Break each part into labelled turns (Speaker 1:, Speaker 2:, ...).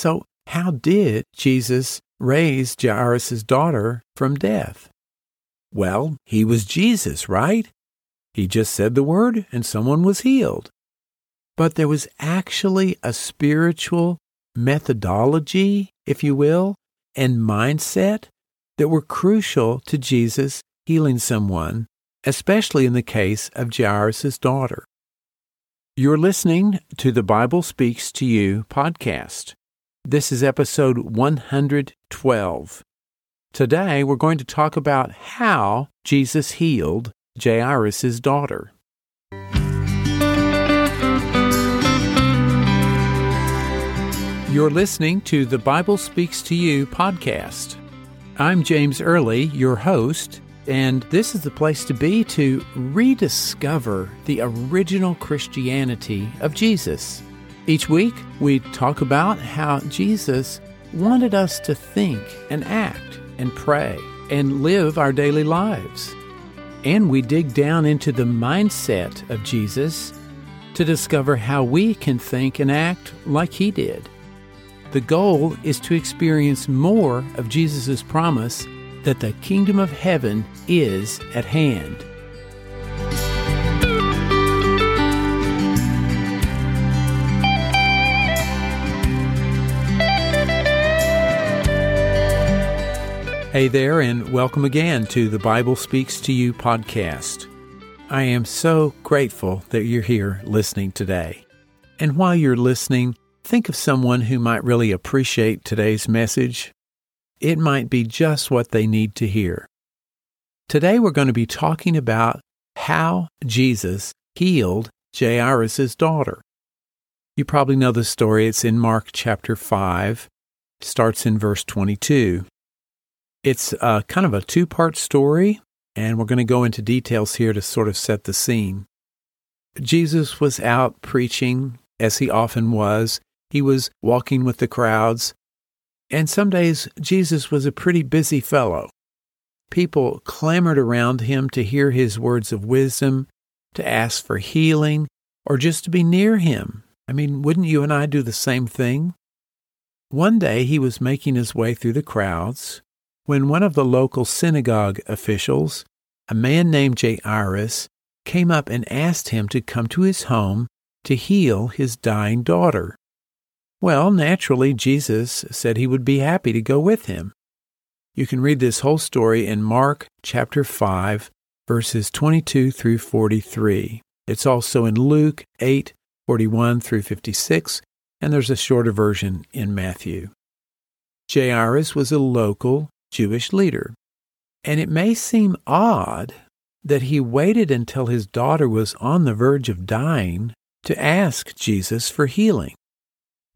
Speaker 1: So, how did Jesus raise Jairus' daughter from death? Well, he was Jesus, right? He just said the word and someone was healed. But there was actually a spiritual methodology, if you will, and mindset that were crucial to Jesus healing someone, especially in the case of Jairus' daughter. You're listening to the Bible Speaks to You podcast. This is episode 112. Today we're going to talk about how Jesus healed Jairus' daughter. You're listening to the Bible Speaks to You podcast. I'm James Early, your host, and this is the place to be to rediscover the original Christianity of Jesus. Each week, we talk about how Jesus wanted us to think and act and pray and live our daily lives. And we dig down into the mindset of Jesus to discover how we can think and act like he did. The goal is to experience more of Jesus' promise that the kingdom of heaven is at hand. Hey there, and welcome again to the Bible Speaks to You podcast. I am so grateful that you're here listening today. And while you're listening, think of someone who might really appreciate today's message. It might be just what they need to hear. Today we're going to be talking about how Jesus healed Jairus' daughter. You probably know the story. It's in Mark chapter 5, starts in verse 22. It's uh, kind of a two part story, and we're going to go into details here to sort of set the scene. Jesus was out preaching, as he often was. He was walking with the crowds. And some days, Jesus was a pretty busy fellow. People clamored around him to hear his words of wisdom, to ask for healing, or just to be near him. I mean, wouldn't you and I do the same thing? One day he was making his way through the crowds when one of the local synagogue officials, a man named Jairus, came up and asked him to come to his home to heal his dying daughter. Well, naturally, Jesus said he would be happy to go with him. You can read this whole story in Mark chapter 5, verses 22 through 43. It's also in Luke 8, 41 through 56, and there's a shorter version in Matthew. Jairus was a local Jewish leader. And it may seem odd that he waited until his daughter was on the verge of dying to ask Jesus for healing.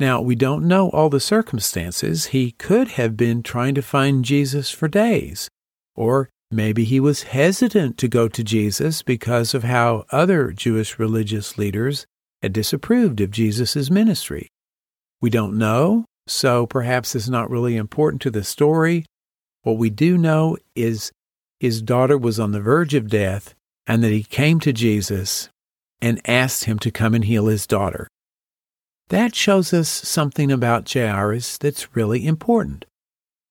Speaker 1: Now, we don't know all the circumstances. He could have been trying to find Jesus for days, or maybe he was hesitant to go to Jesus because of how other Jewish religious leaders had disapproved of Jesus' ministry. We don't know, so perhaps it's not really important to the story what we do know is his daughter was on the verge of death and that he came to Jesus and asked him to come and heal his daughter. That shows us something about Jairus that's really important.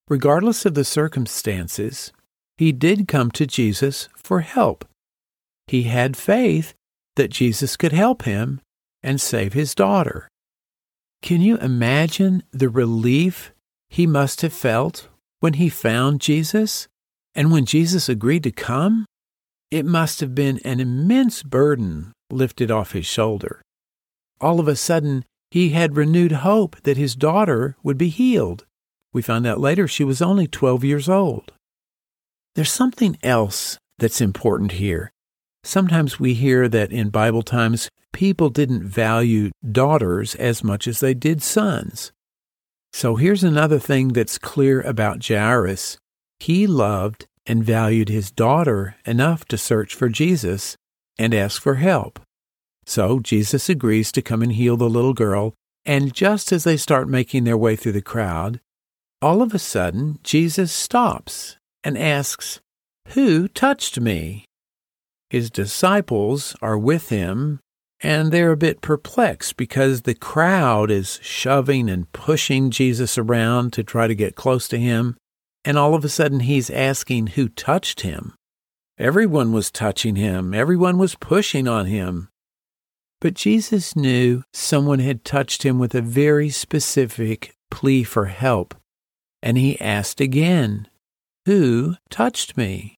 Speaker 1: Regardless of the circumstances, he did come to Jesus for help. He had faith that Jesus could help him and save his daughter. Can you imagine the relief he must have felt when he found Jesus and when Jesus agreed to come, it must have been an immense burden lifted off his shoulder. All of a sudden, he had renewed hope that his daughter would be healed. We found out later she was only 12 years old. There's something else that's important here. Sometimes we hear that in Bible times, people didn't value daughters as much as they did sons. So here's another thing that's clear about Jairus. He loved and valued his daughter enough to search for Jesus and ask for help. So Jesus agrees to come and heal the little girl, and just as they start making their way through the crowd, all of a sudden Jesus stops and asks, Who touched me? His disciples are with him, and they're a bit perplexed because the crowd is shoving and pushing Jesus around to try to get close to him, and all of a sudden he's asking who touched him. Everyone was touching him, everyone was pushing on him. But Jesus knew someone had touched him with a very specific plea for help, and he asked again, Who touched me?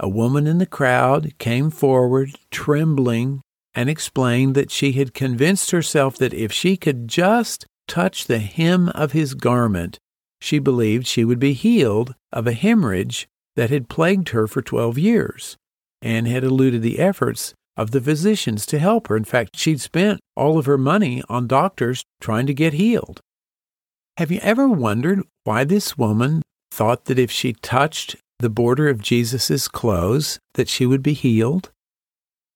Speaker 1: A woman in the crowd came forward, trembling, and explained that she had convinced herself that if she could just touch the hem of his garment, she believed she would be healed of a hemorrhage that had plagued her for 12 years and had eluded the efforts of the physicians to help her. In fact, she'd spent all of her money on doctors trying to get healed. Have you ever wondered why this woman thought that if she touched the border of Jesus' clothes that she would be healed?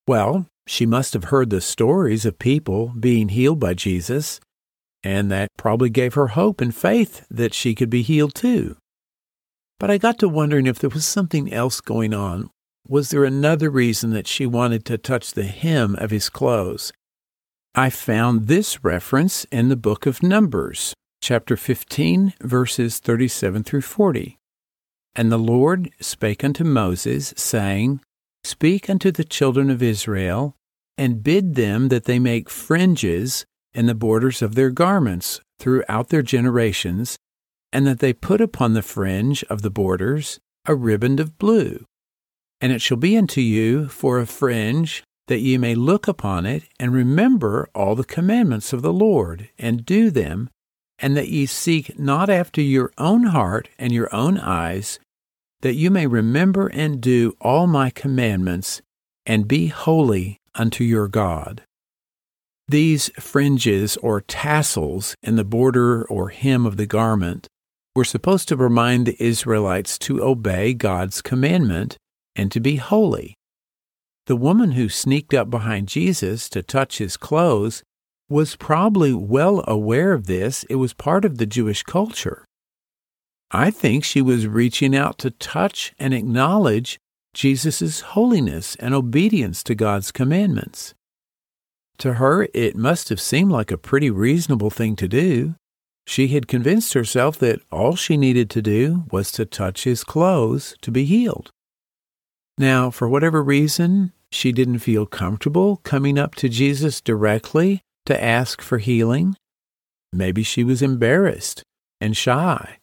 Speaker 1: Well, she must have heard the stories of people being healed by Jesus, and that probably gave her hope and faith that she could be healed too. But I got to wondering if there was something else going on. Was there another reason that she wanted to touch the hem of his clothes? I found this reference in the book of Numbers, chapter 15, verses 37 through 40. And the Lord spake unto Moses, saying, Speak unto the children of Israel, and bid them that they make fringes in the borders of their garments throughout their generations, and that they put upon the fringe of the borders a riband of blue. And it shall be unto you for a fringe, that ye may look upon it, and remember all the commandments of the Lord, and do them, and that ye seek not after your own heart and your own eyes, that you may remember and do all my commandments, and be holy unto your God. These fringes or tassels in the border or hem of the garment were supposed to remind the Israelites to obey God's commandment and to be holy. The woman who sneaked up behind Jesus to touch his clothes was probably well aware of this. It was part of the Jewish culture. I think she was reaching out to touch and acknowledge Jesus' holiness and obedience to God's commandments. To her, it must have seemed like a pretty reasonable thing to do. She had convinced herself that all she needed to do was to touch his clothes to be healed. Now, for whatever reason, she didn't feel comfortable coming up to Jesus directly to ask for healing. Maybe she was embarrassed and shy.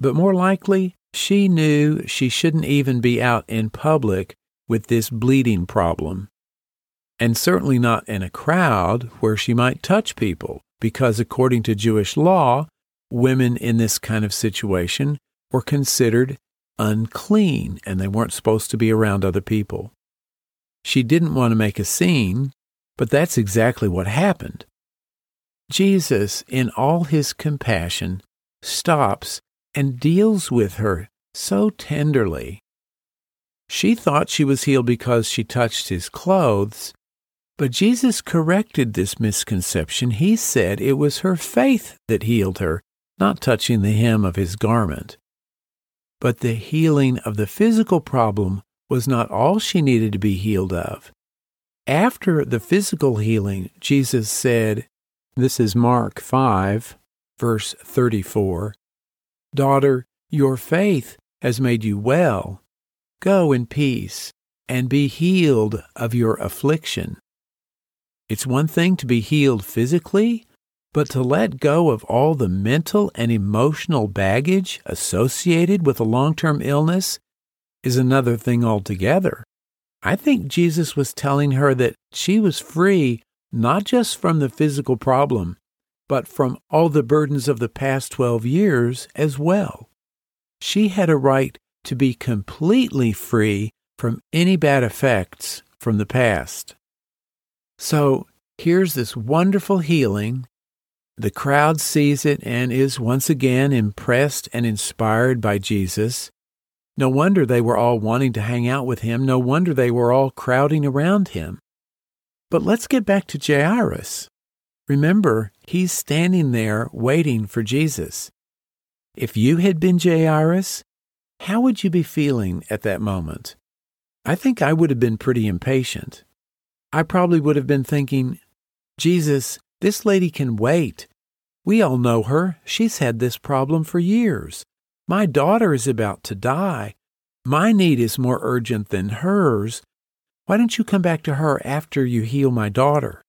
Speaker 1: But more likely, she knew she shouldn't even be out in public with this bleeding problem, and certainly not in a crowd where she might touch people, because according to Jewish law, women in this kind of situation were considered unclean and they weren't supposed to be around other people. She didn't want to make a scene, but that's exactly what happened. Jesus, in all his compassion, stops and deals with her so tenderly. She thought she was healed because she touched his clothes, but Jesus corrected this misconception. He said it was her faith that healed her, not touching the hem of his garment. But the healing of the physical problem was not all she needed to be healed of. After the physical healing, Jesus said, This is Mark 5, verse 34 Daughter, your faith has made you well. Go in peace and be healed of your affliction. It's one thing to be healed physically, but to let go of all the mental and emotional baggage associated with a long term illness is another thing altogether. I think Jesus was telling her that she was free not just from the physical problem, but from all the burdens of the past 12 years as well. She had a right to be completely free from any bad effects from the past. So here's this wonderful healing. The crowd sees it and is once again impressed and inspired by Jesus. No wonder they were all wanting to hang out with him. No wonder they were all crowding around him. But let's get back to Jairus. Remember, he's standing there waiting for Jesus. If you had been Jairus, how would you be feeling at that moment? I think I would have been pretty impatient. I probably would have been thinking, Jesus, this lady can wait. We all know her. She's had this problem for years. My daughter is about to die. My need is more urgent than hers. Why don't you come back to her after you heal my daughter?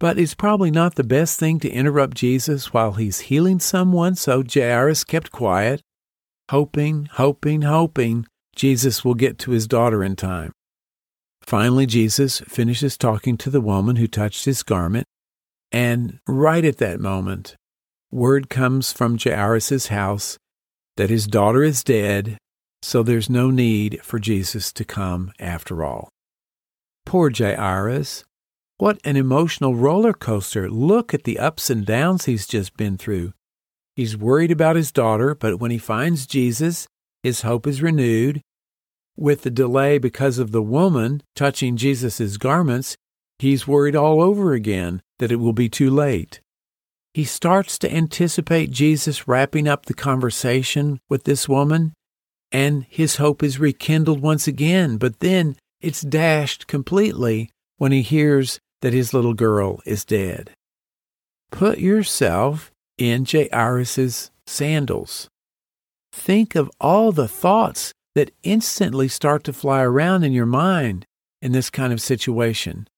Speaker 1: But it's probably not the best thing to interrupt Jesus while he's healing someone, so Jairus kept quiet, hoping, hoping, hoping Jesus will get to his daughter in time. Finally, Jesus finishes talking to the woman who touched his garment, and right at that moment, word comes from Jairus' house that his daughter is dead so there's no need for Jesus to come after all. Poor Jairus. What an emotional roller coaster. Look at the ups and downs he's just been through. He's worried about his daughter, but when he finds Jesus, his hope is renewed. With the delay because of the woman touching Jesus' garments, he's worried all over again that it will be too late. He starts to anticipate Jesus wrapping up the conversation with this woman and his hope is rekindled once again, but then it's dashed completely when he hears that his little girl is dead. Put yourself in Jairus' sandals. Think of all the thoughts that instantly start to fly around in your mind in this kind of situation.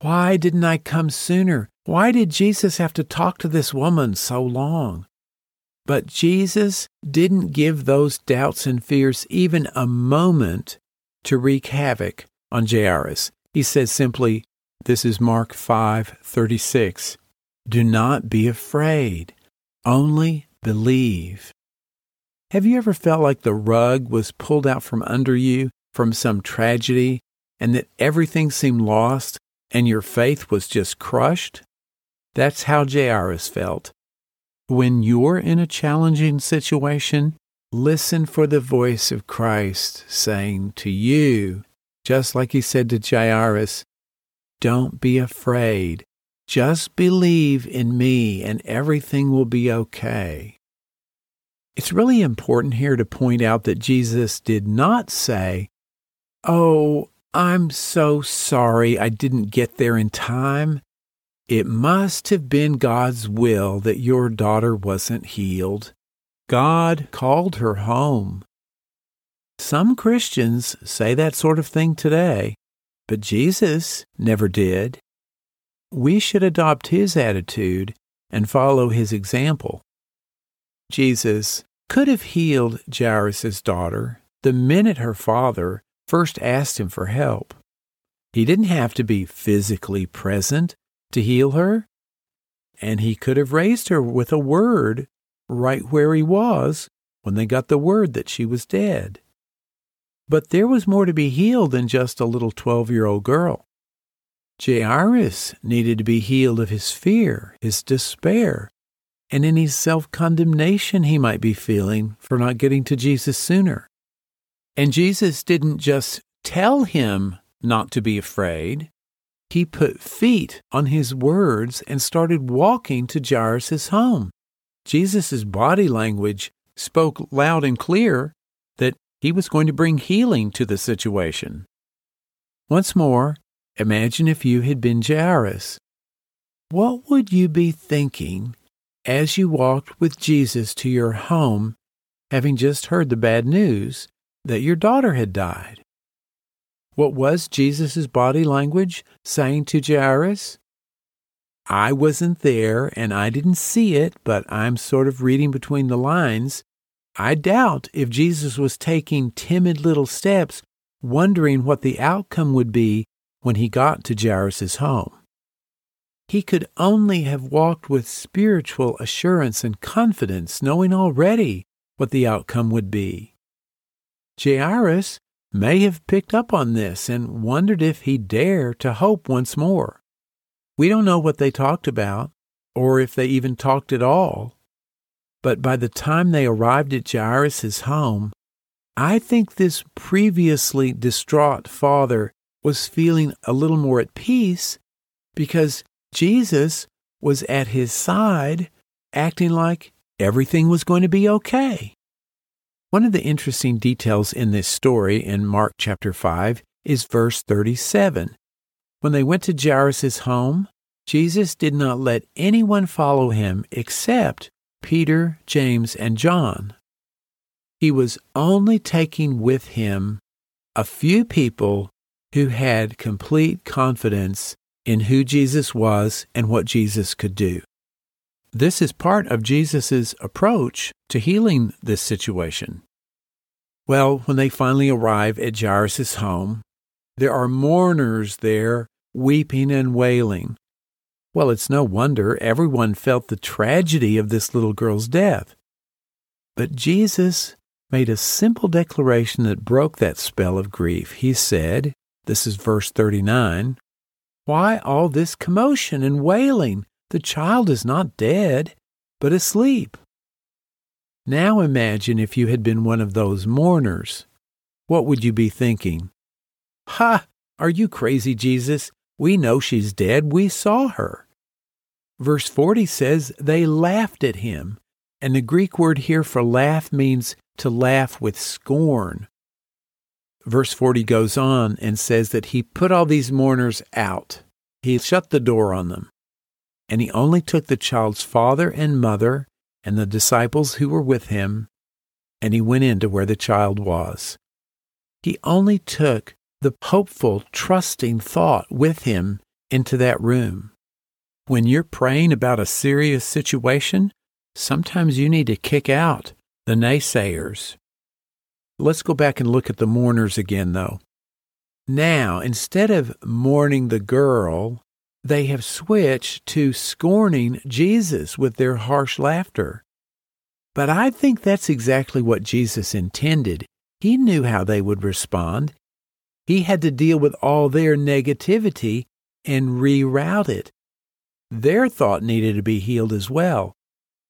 Speaker 1: Why didn't I come sooner? Why did Jesus have to talk to this woman so long? But Jesus didn't give those doubts and fears even a moment to wreak havoc on Jairus. He says simply, this is Mark 5:36. Do not be afraid, only believe. Have you ever felt like the rug was pulled out from under you from some tragedy and that everything seemed lost and your faith was just crushed? That's how Jairus felt. When you're in a challenging situation, listen for the voice of Christ saying to you, just like he said to Jairus, don't be afraid. Just believe in me and everything will be okay. It's really important here to point out that Jesus did not say, Oh, I'm so sorry I didn't get there in time. It must have been God's will that your daughter wasn't healed. God called her home. Some Christians say that sort of thing today, but Jesus never did. We should adopt his attitude and follow his example. Jesus could have healed Jairus' daughter the minute her father first asked him for help. He didn't have to be physically present to heal her. And he could have raised her with a word right where he was when they got the word that she was dead. But there was more to be healed than just a little 12 year old girl. Jairus needed to be healed of his fear, his despair, and any self condemnation he might be feeling for not getting to Jesus sooner. And Jesus didn't just tell him not to be afraid, he put feet on his words and started walking to Jairus' home. Jesus' body language spoke loud and clear he was going to bring healing to the situation. Once more, imagine if you had been Jairus. What would you be thinking as you walked with Jesus to your home, having just heard the bad news that your daughter had died? What was Jesus' body language saying to Jairus? I wasn't there and I didn't see it, but I'm sort of reading between the lines. I doubt if Jesus was taking timid little steps, wondering what the outcome would be when he got to Jairus' home. He could only have walked with spiritual assurance and confidence, knowing already what the outcome would be. Jairus may have picked up on this and wondered if he'd dare to hope once more. We don't know what they talked about, or if they even talked at all. But by the time they arrived at Jairus' home, I think this previously distraught father was feeling a little more at peace because Jesus was at his side, acting like everything was going to be okay. One of the interesting details in this story in Mark chapter 5 is verse 37, When they went to Jairus' home, Jesus did not let anyone follow him except Peter, James, and John. He was only taking with him a few people who had complete confidence in who Jesus was and what Jesus could do. This is part of Jesus' approach to healing this situation. Well, when they finally arrive at Jairus' home, there are mourners there weeping and wailing. Well, it's no wonder everyone felt the tragedy of this little girl's death. But Jesus made a simple declaration that broke that spell of grief. He said, this is verse 39, Why all this commotion and wailing? The child is not dead, but asleep. Now imagine if you had been one of those mourners. What would you be thinking? Ha! Are you crazy, Jesus? We know she's dead. We saw her. Verse 40 says they laughed at him. And the Greek word here for laugh means to laugh with scorn. Verse 40 goes on and says that he put all these mourners out. He shut the door on them. And he only took the child's father and mother and the disciples who were with him, and he went into where the child was. He only took the hopeful, trusting thought with him into that room. When you're praying about a serious situation, sometimes you need to kick out the naysayers. Let's go back and look at the mourners again, though. Now, instead of mourning the girl, they have switched to scorning Jesus with their harsh laughter. But I think that's exactly what Jesus intended. He knew how they would respond. He had to deal with all their negativity and reroute it. Their thought needed to be healed as well.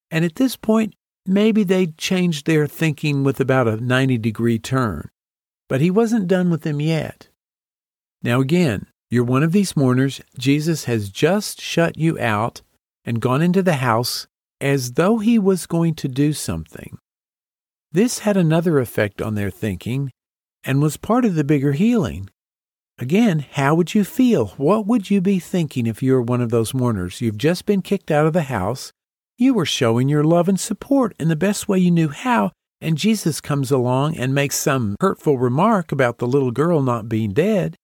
Speaker 1: And at this point, maybe they'd changed their thinking with about a 90 degree turn. But he wasn't done with them yet. Now, again, you're one of these mourners. Jesus has just shut you out and gone into the house as though he was going to do something. This had another effect on their thinking and was part of the bigger healing. Again, how would you feel? What would you be thinking if you were one of those mourners? You've just been kicked out of the house. You were showing your love and support in the best way you knew how, and Jesus comes along and makes some hurtful remark about the little girl not being dead.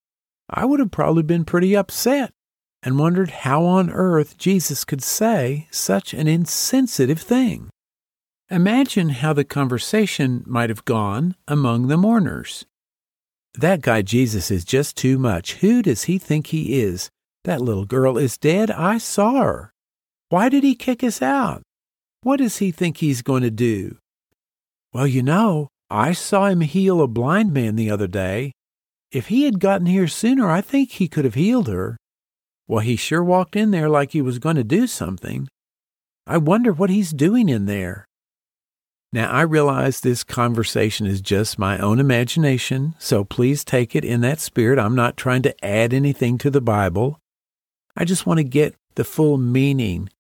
Speaker 1: I would have probably been pretty upset and wondered how on earth Jesus could say such an insensitive thing. Imagine how the conversation might have gone among the mourners. That guy Jesus is just too much. Who does he think he is? That little girl is dead. I saw her. Why did he kick us out? What does he think he's going to do? Well, you know, I saw him heal a blind man the other day. If he had gotten here sooner, I think he could have healed her. Well, he sure walked in there like he was going to do something. I wonder what he's doing in there. Now, I realize this conversation is just my own imagination, so please take it in that spirit. I'm not trying to add anything to the Bible. I just want to get the full meaning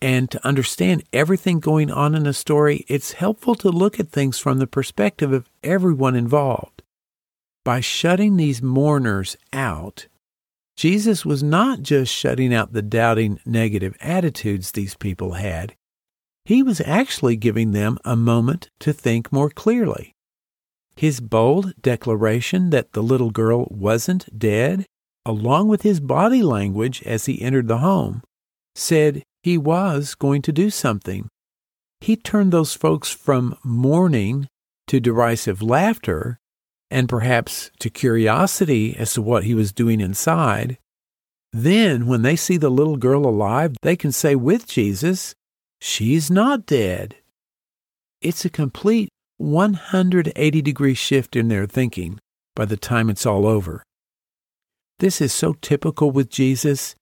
Speaker 1: and to understand everything going on in a story. It's helpful to look at things from the perspective of everyone involved. By shutting these mourners out, Jesus was not just shutting out the doubting negative attitudes these people had, he was actually giving them a moment to think more clearly. His bold declaration that the little girl wasn't dead, along with his body language as he entered the home, said he was going to do something. He turned those folks from mourning to derisive laughter and perhaps to curiosity as to what he was doing inside. Then, when they see the little girl alive, they can say with Jesus, She's not dead. It's a complete 180 degree shift in their thinking by the time it's all over. This is so typical with Jesus.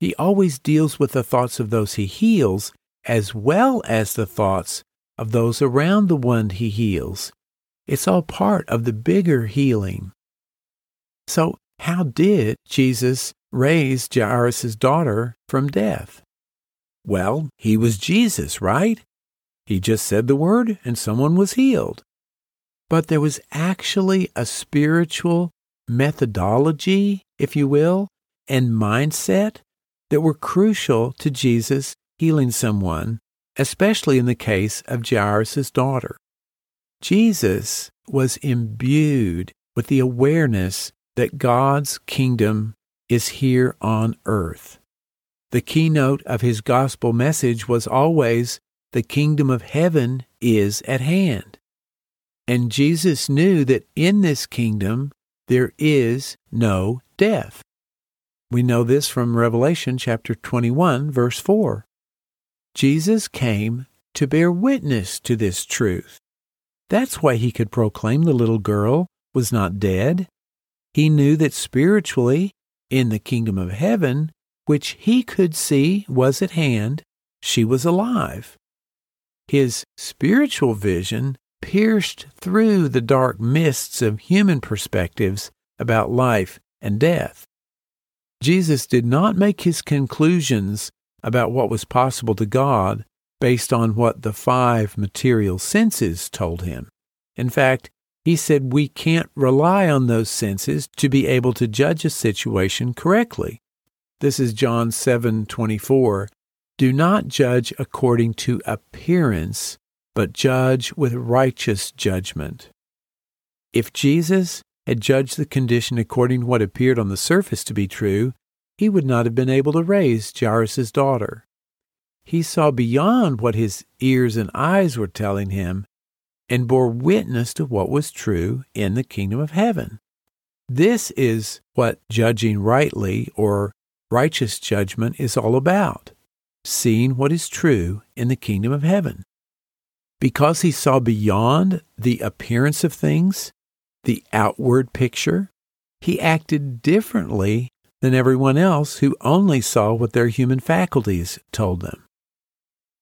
Speaker 1: He always deals with the thoughts of those he heals as well as the thoughts of those around the one he heals. It's all part of the bigger healing. So, how did Jesus raise Jairus' daughter from death? Well, he was Jesus, right? He just said the word and someone was healed. But there was actually a spiritual methodology, if you will, and mindset that were crucial to Jesus healing someone, especially in the case of Jairus' daughter. Jesus was imbued with the awareness that God's kingdom is here on earth. The keynote of his gospel message was always, the kingdom of heaven is at hand. And Jesus knew that in this kingdom there is no death. We know this from Revelation chapter 21, verse 4. Jesus came to bear witness to this truth. That's why he could proclaim the little girl was not dead. He knew that spiritually, in the kingdom of heaven, which he could see was at hand, she was alive. His spiritual vision pierced through the dark mists of human perspectives about life and death. Jesus did not make his conclusions about what was possible to God based on what the five material senses told him. In fact, he said we can't rely on those senses to be able to judge a situation correctly. This is John 7:24. Do not judge according to appearance, but judge with righteous judgment. If Jesus had judged the condition according to what appeared on the surface to be true, he would not have been able to raise Jairus' daughter. He saw beyond what his ears and eyes were telling him and bore witness to what was true in the kingdom of heaven. This is what judging rightly or righteous judgment is all about seeing what is true in the kingdom of heaven. Because he saw beyond the appearance of things, the outward picture, he acted differently than everyone else who only saw what their human faculties told them.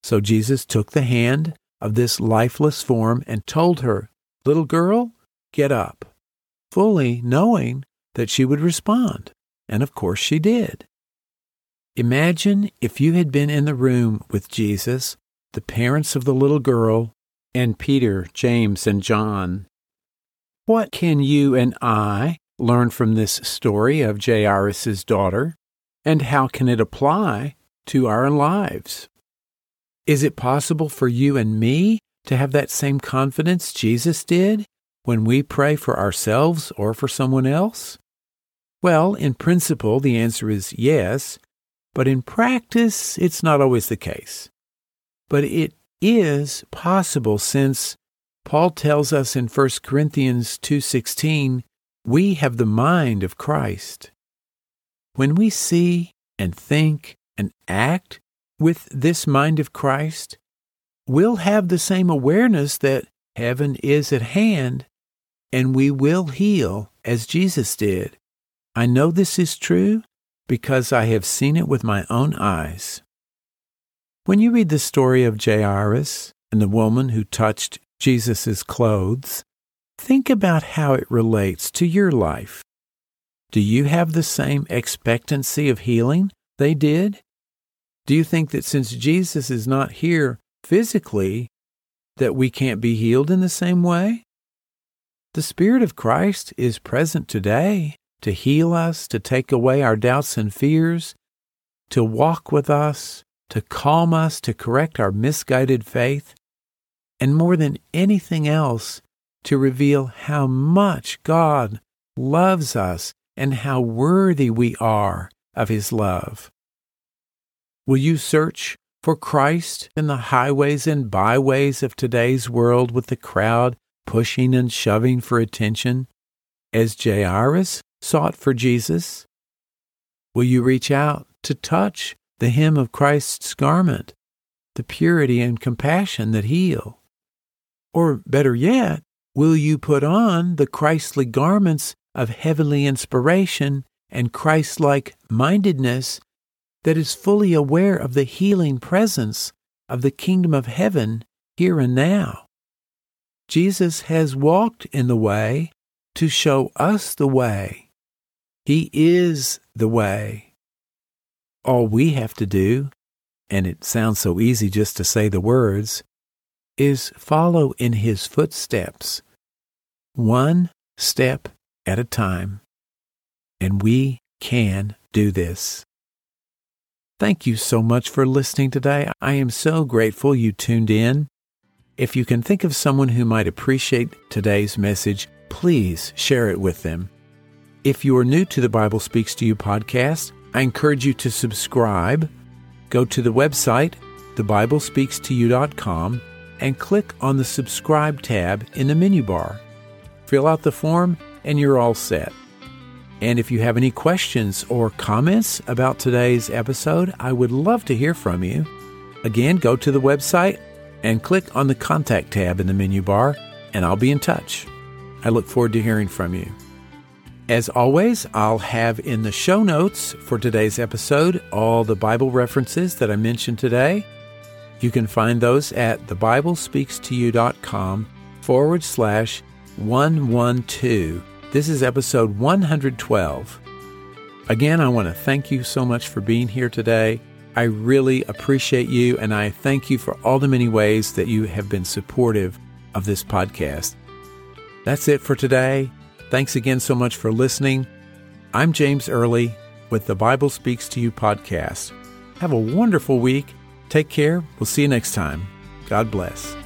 Speaker 1: So Jesus took the hand of this lifeless form and told her, Little girl, get up, fully knowing that she would respond. And of course she did. Imagine if you had been in the room with Jesus, the parents of the little girl, and Peter, James, and John. What can you and I learn from this story of Jairus' daughter, and how can it apply to our lives? Is it possible for you and me to have that same confidence Jesus did when we pray for ourselves or for someone else? Well, in principle, the answer is yes, but in practice, it's not always the case. But it is possible since Paul tells us in 1 Corinthians 2:16, we have the mind of Christ. When we see and think and act with this mind of Christ, we'll have the same awareness that heaven is at hand and we will heal as Jesus did. I know this is true because I have seen it with my own eyes. When you read the story of Jairus and the woman who touched Jesus' clothes, think about how it relates to your life. Do you have the same expectancy of healing they did? Do you think that since Jesus is not here physically, that we can't be healed in the same way? The Spirit of Christ is present today to heal us, to take away our doubts and fears, to walk with us, to calm us, to correct our misguided faith, and more than anything else, to reveal how much God loves us and how worthy we are of His love. Will you search for Christ in the highways and byways of today's world with the crowd pushing and shoving for attention, as Jairus sought for Jesus? Will you reach out to touch the hem of Christ's garment, the purity and compassion that heal? Or better yet, will you put on the Christly garments of heavenly inspiration and Christ-like mindedness that is fully aware of the healing presence of the kingdom of heaven here and now. Jesus has walked in the way to show us the way. He is the way. All we have to do, and it sounds so easy just to say the words, is follow in his footsteps, one step at a time, and we can do this. Thank you so much for listening today. I am so grateful you tuned in. If you can think of someone who might appreciate today's message, please share it with them. If you are new to the Bible Speaks to You podcast, I encourage you to subscribe. Go to the website, thebiblespeakstoyou.com, and click on the subscribe tab in the menu bar. Fill out the form, and you're all set. And if you have any questions or comments about today's episode, I would love to hear from you. Again, go to the website and click on the contact tab in the menu bar, and I'll be in touch. I look forward to hearing from you. As always, I'll have in the show notes for today's episode all the Bible references that I mentioned today. You can find those at thebiblespeakstoyou.com forward slash 112. This is episode 112. Again, I want to thank you so much for being here today. I really appreciate you, and I thank you for all the many ways that you have been supportive of this podcast. That's it for today. Thanks again so much for listening. I'm James Early with the Bible Speaks to You podcast. Have a wonderful week. Take care. We'll see you next time. God bless.